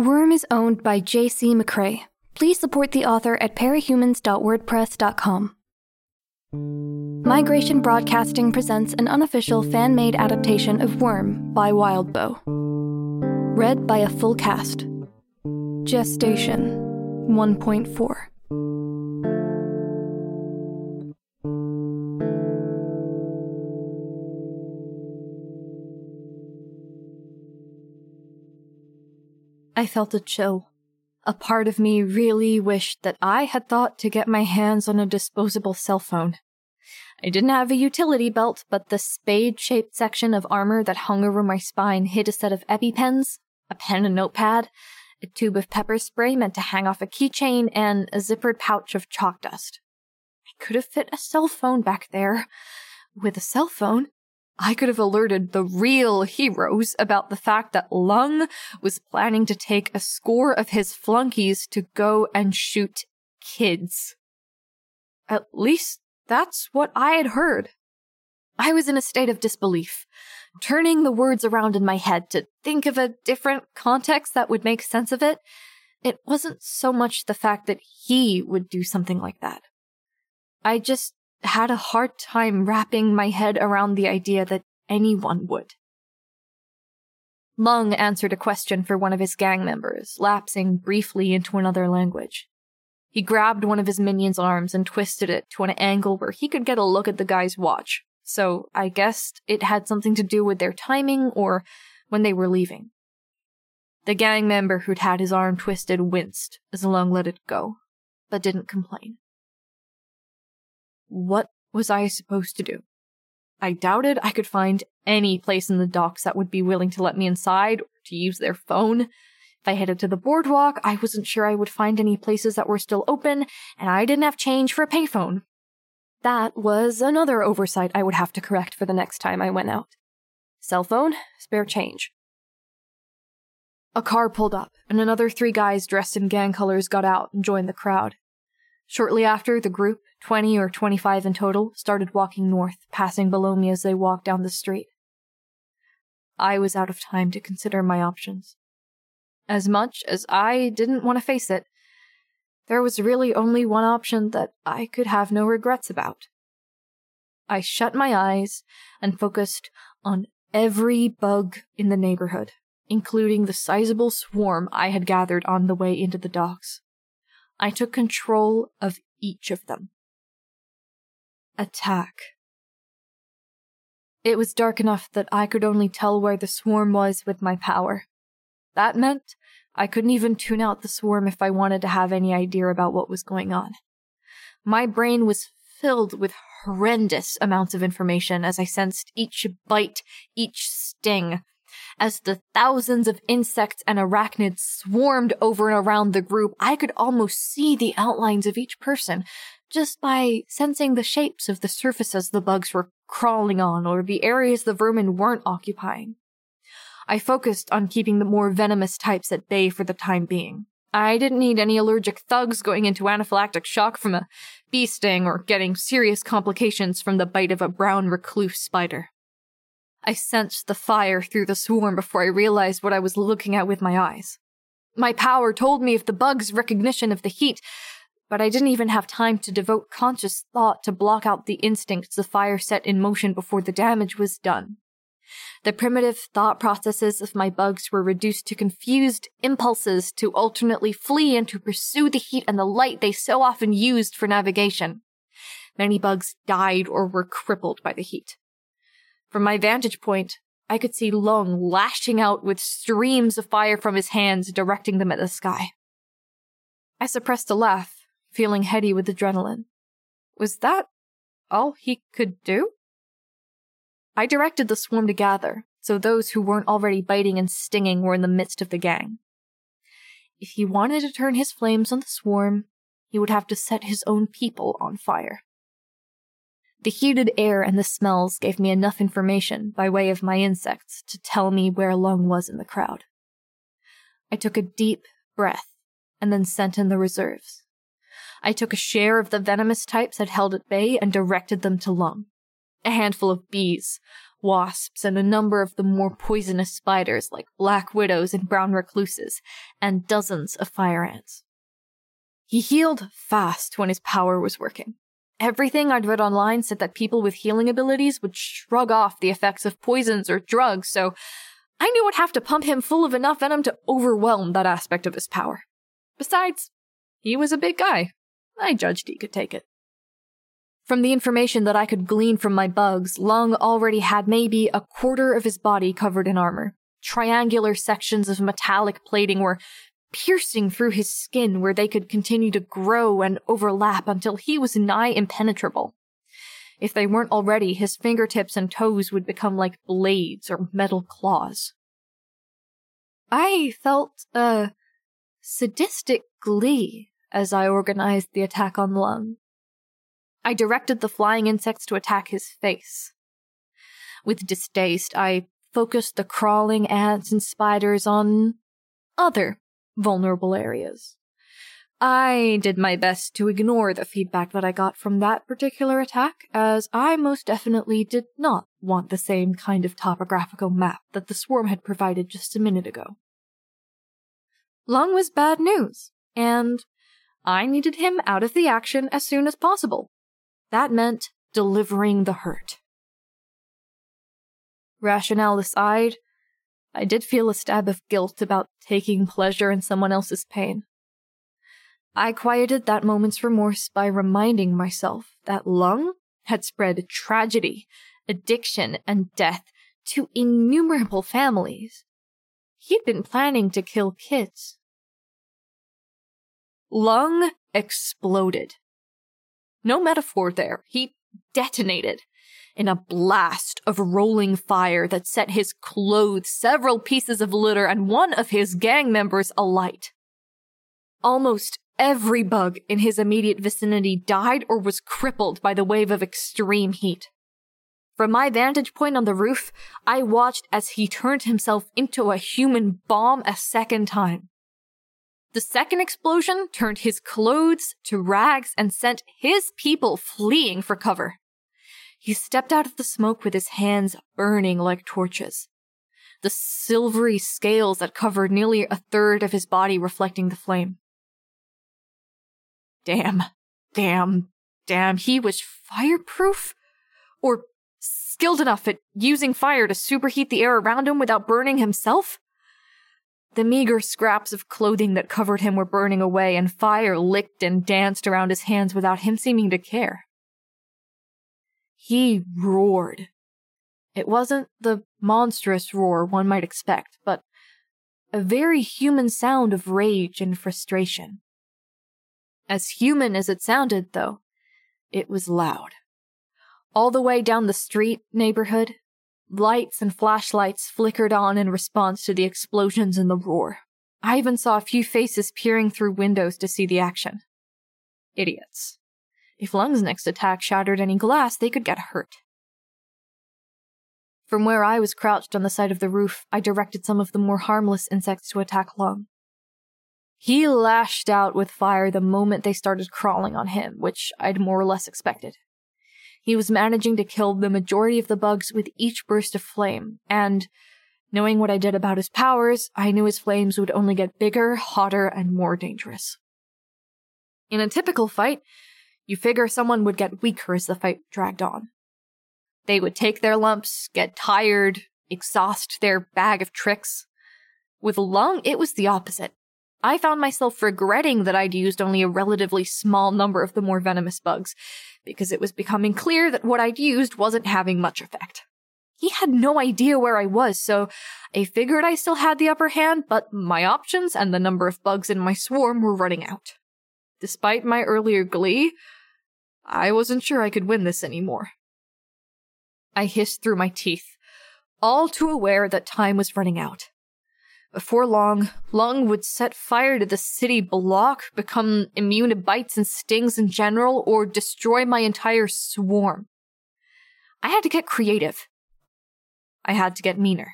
Worm is owned by J.C. McCrae. Please support the author at parahumans.wordpress.com. Migration Broadcasting presents an unofficial fan made adaptation of Worm by Wildbow. Read by a full cast. Gestation 1.4. I felt a chill. A part of me really wished that I had thought to get my hands on a disposable cell phone. I didn't have a utility belt, but the spade shaped section of armor that hung over my spine hid a set of EpiPens, a pen and notepad, a tube of pepper spray meant to hang off a keychain, and a zippered pouch of chalk dust. I could have fit a cell phone back there. With a cell phone, I could have alerted the real heroes about the fact that Lung was planning to take a score of his flunkies to go and shoot kids. At least that's what I had heard. I was in a state of disbelief, turning the words around in my head to think of a different context that would make sense of it. It wasn't so much the fact that he would do something like that. I just had a hard time wrapping my head around the idea that anyone would. Lung answered a question for one of his gang members, lapsing briefly into another language. He grabbed one of his minion's arms and twisted it to an angle where he could get a look at the guy's watch, so I guessed it had something to do with their timing or when they were leaving. The gang member who'd had his arm twisted winced as Lung let it go, but didn't complain. What was I supposed to do? I doubted I could find any place in the docks that would be willing to let me inside or to use their phone. If I headed to the boardwalk, I wasn't sure I would find any places that were still open, and I didn't have change for a payphone. That was another oversight I would have to correct for the next time I went out. Cell phone, spare change. A car pulled up, and another three guys dressed in gang colors got out and joined the crowd. Shortly after, the group, 20 or 25 in total, started walking north, passing below me as they walked down the street. I was out of time to consider my options. As much as I didn't want to face it, there was really only one option that I could have no regrets about. I shut my eyes and focused on every bug in the neighborhood, including the sizable swarm I had gathered on the way into the docks. I took control of each of them. Attack. It was dark enough that I could only tell where the swarm was with my power. That meant I couldn't even tune out the swarm if I wanted to have any idea about what was going on. My brain was filled with horrendous amounts of information as I sensed each bite, each sting, as the thousands of insects and arachnids swarmed over and around the group, I could almost see the outlines of each person just by sensing the shapes of the surfaces the bugs were crawling on or the areas the vermin weren't occupying. I focused on keeping the more venomous types at bay for the time being. I didn't need any allergic thugs going into anaphylactic shock from a bee sting or getting serious complications from the bite of a brown recluse spider. I sensed the fire through the swarm before I realized what I was looking at with my eyes. My power told me of the bug's recognition of the heat, but I didn't even have time to devote conscious thought to block out the instincts the fire set in motion before the damage was done. The primitive thought processes of my bugs were reduced to confused impulses to alternately flee and to pursue the heat and the light they so often used for navigation. Many bugs died or were crippled by the heat. From my vantage point, I could see Lung lashing out with streams of fire from his hands, directing them at the sky. I suppressed a laugh, feeling heady with adrenaline. Was that all he could do? I directed the swarm to gather, so those who weren't already biting and stinging were in the midst of the gang. If he wanted to turn his flames on the swarm, he would have to set his own people on fire. The heated air and the smells gave me enough information by way of my insects to tell me where Lung was in the crowd. I took a deep breath and then sent in the reserves. I took a share of the venomous types I'd held at bay and directed them to Lung. A handful of bees, wasps, and a number of the more poisonous spiders like black widows and brown recluses, and dozens of fire ants. He healed fast when his power was working. Everything I'd read online said that people with healing abilities would shrug off the effects of poisons or drugs, so I knew I'd have to pump him full of enough venom to overwhelm that aspect of his power. Besides, he was a big guy. I judged he could take it. From the information that I could glean from my bugs, Lung already had maybe a quarter of his body covered in armor. Triangular sections of metallic plating were piercing through his skin where they could continue to grow and overlap until he was nigh impenetrable. If they weren't already, his fingertips and toes would become like blades or metal claws. I felt a sadistic glee as I organized the attack on Lung. I directed the flying insects to attack his face. With distaste, I focused the crawling ants and spiders on other vulnerable areas. I did my best to ignore the feedback that I got from that particular attack, as I most definitely did not want the same kind of topographical map that the swarm had provided just a minute ago. Lung was bad news, and I needed him out of the action as soon as possible. That meant delivering the hurt. Rationale aside, I did feel a stab of guilt about taking pleasure in someone else's pain. I quieted that moment's remorse by reminding myself that Lung had spread tragedy, addiction, and death to innumerable families. He'd been planning to kill kids. Lung exploded. No metaphor there. He detonated in a blast of rolling fire that set his clothes, several pieces of litter, and one of his gang members alight. Almost every bug in his immediate vicinity died or was crippled by the wave of extreme heat. From my vantage point on the roof, I watched as he turned himself into a human bomb a second time. The second explosion turned his clothes to rags and sent his people fleeing for cover. He stepped out of the smoke with his hands burning like torches. The silvery scales that covered nearly a third of his body reflecting the flame. Damn, damn, damn, he was fireproof? Or skilled enough at using fire to superheat the air around him without burning himself? The meager scraps of clothing that covered him were burning away, and fire licked and danced around his hands without him seeming to care. He roared. It wasn't the monstrous roar one might expect, but a very human sound of rage and frustration. As human as it sounded, though, it was loud. All the way down the street neighborhood, Lights and flashlights flickered on in response to the explosions and the roar. I even saw a few faces peering through windows to see the action. Idiots. If Lung's next attack shattered any glass, they could get hurt. From where I was crouched on the side of the roof, I directed some of the more harmless insects to attack Lung. He lashed out with fire the moment they started crawling on him, which I'd more or less expected. He was managing to kill the majority of the bugs with each burst of flame, and knowing what I did about his powers, I knew his flames would only get bigger, hotter, and more dangerous. In a typical fight, you figure someone would get weaker as the fight dragged on. They would take their lumps, get tired, exhaust their bag of tricks. With Lung, it was the opposite. I found myself regretting that I'd used only a relatively small number of the more venomous bugs, because it was becoming clear that what I'd used wasn't having much effect. He had no idea where I was, so I figured I still had the upper hand, but my options and the number of bugs in my swarm were running out. Despite my earlier glee, I wasn't sure I could win this anymore. I hissed through my teeth, all too aware that time was running out. Before long, Lung would set fire to the city block, become immune to bites and stings in general, or destroy my entire swarm. I had to get creative. I had to get meaner.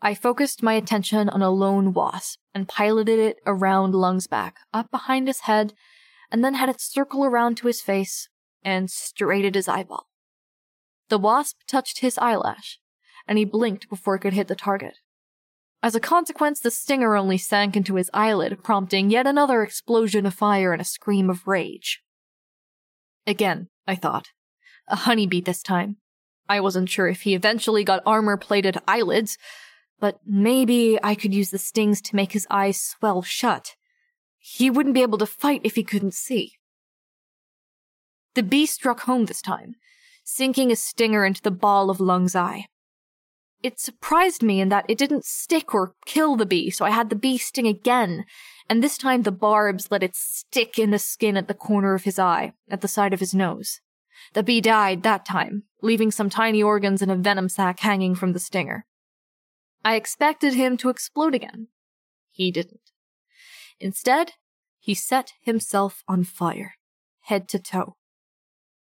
I focused my attention on a lone wasp and piloted it around Lung's back, up behind his head, and then had it circle around to his face and straight at his eyeball. The wasp touched his eyelash, and he blinked before it could hit the target. As a consequence, the stinger only sank into his eyelid, prompting yet another explosion of fire and a scream of rage. Again, I thought. A honeybee this time. I wasn't sure if he eventually got armor plated eyelids, but maybe I could use the stings to make his eyes swell shut. He wouldn't be able to fight if he couldn't see. The bee struck home this time, sinking a stinger into the ball of Lung's eye. It surprised me in that it didn't stick or kill the bee, so I had the bee sting again, and this time the barbs let it stick in the skin at the corner of his eye, at the side of his nose. The bee died that time, leaving some tiny organs in a venom sac hanging from the stinger. I expected him to explode again. He didn't. Instead, he set himself on fire, head to toe.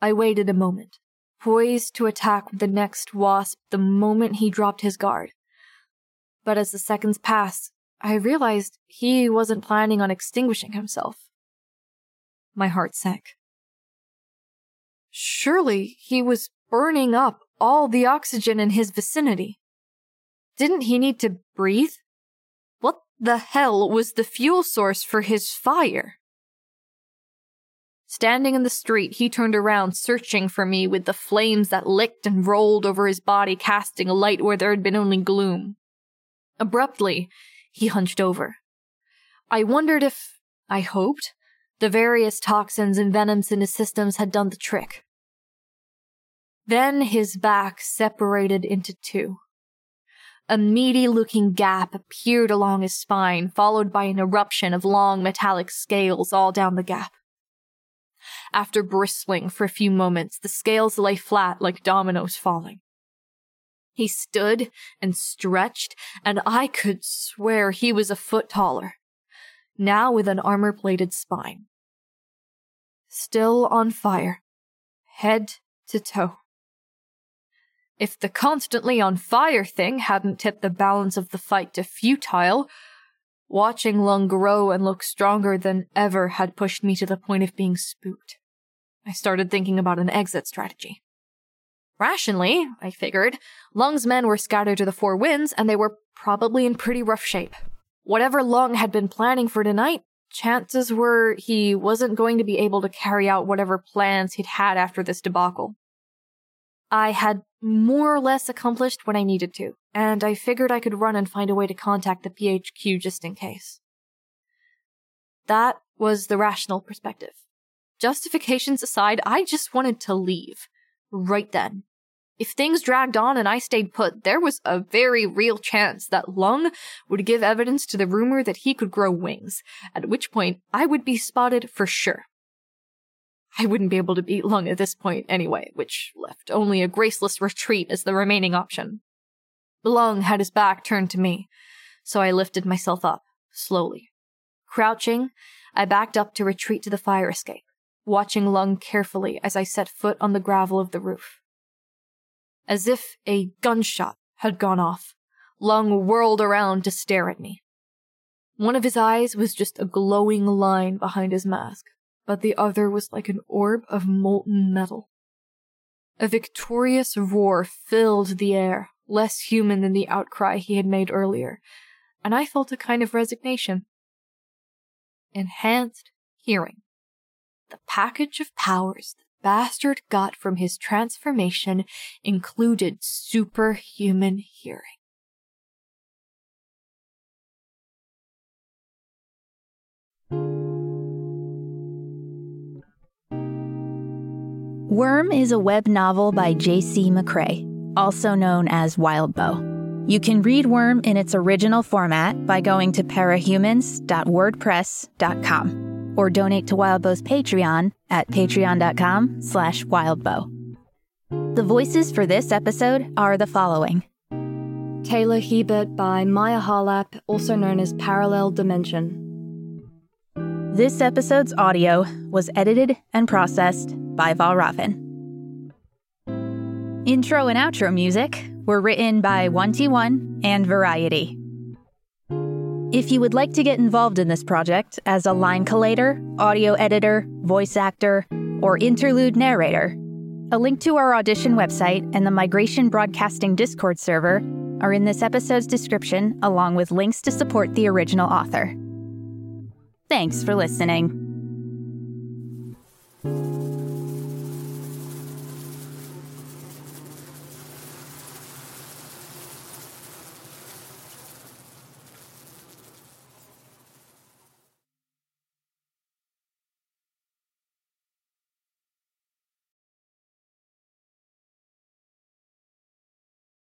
I waited a moment, poised to attack the next wasp the moment he dropped his guard. But as the seconds passed, I realized he wasn't planning on extinguishing himself. My heart sank. Surely he was burning up all the oxygen in his vicinity. Didn't he need to breathe? The hell was the fuel source for his fire? Standing in the street, he turned around, searching for me with the flames that licked and rolled over his body, casting a light where there had been only gloom. Abruptly, he hunched over. I wondered if, I hoped, the various toxins and venoms in his systems had done the trick. Then his back separated into two. A meaty looking gap appeared along his spine, followed by an eruption of long metallic scales all down the gap. After bristling for a few moments, the scales lay flat like dominoes falling. He stood and stretched, and I could swear he was a foot taller, now with an armor plated spine. Still on fire, head to toe. If the constantly on fire thing hadn't tipped the balance of the fight to futile, watching Lung grow and look stronger than ever had pushed me to the point of being spooked. I started thinking about an exit strategy. Rationally, I figured, Lung's men were scattered to the four winds and they were probably in pretty rough shape. Whatever Lung had been planning for tonight, chances were he wasn't going to be able to carry out whatever plans he'd had after this debacle. I had more or less accomplished what I needed to, and I figured I could run and find a way to contact the PHQ just in case. That was the rational perspective. Justifications aside, I just wanted to leave. Right then. If things dragged on and I stayed put, there was a very real chance that Lung would give evidence to the rumor that he could grow wings, at which point I would be spotted for sure. I wouldn't be able to beat Lung at this point anyway, which left only a graceless retreat as the remaining option. Lung had his back turned to me, so I lifted myself up, slowly. Crouching, I backed up to retreat to the fire escape, watching Lung carefully as I set foot on the gravel of the roof. As if a gunshot had gone off, Lung whirled around to stare at me. One of his eyes was just a glowing line behind his mask, but the other was like an orb of molten metal. A victorious roar filled the air, less human than the outcry he had made earlier, and I felt a kind of resignation. Enhanced hearing. The package of powers the bastard got from his transformation included superhuman hearing. Worm is a web novel by J.C. McCrae, also known as Wildbow. You can read Worm in its original format by going to parahumans.wordpress.com or donate to Wildbow's Patreon at patreon.com slash wildbow. The voices for this episode are the following. Taylor Hebert by Maia Harlap, also known as Parallel Dimension. This episode's audio was edited and processed by Valravn. Intro and outro music were written by Onetyone and Variety. If you would like to get involved in this project as a line collator, audio editor, voice actor, or interlude narrator, A link to our audition website and the Migration Broadcasting Discord server are in this episode's description, along with links to support the original author. Thanks for listening.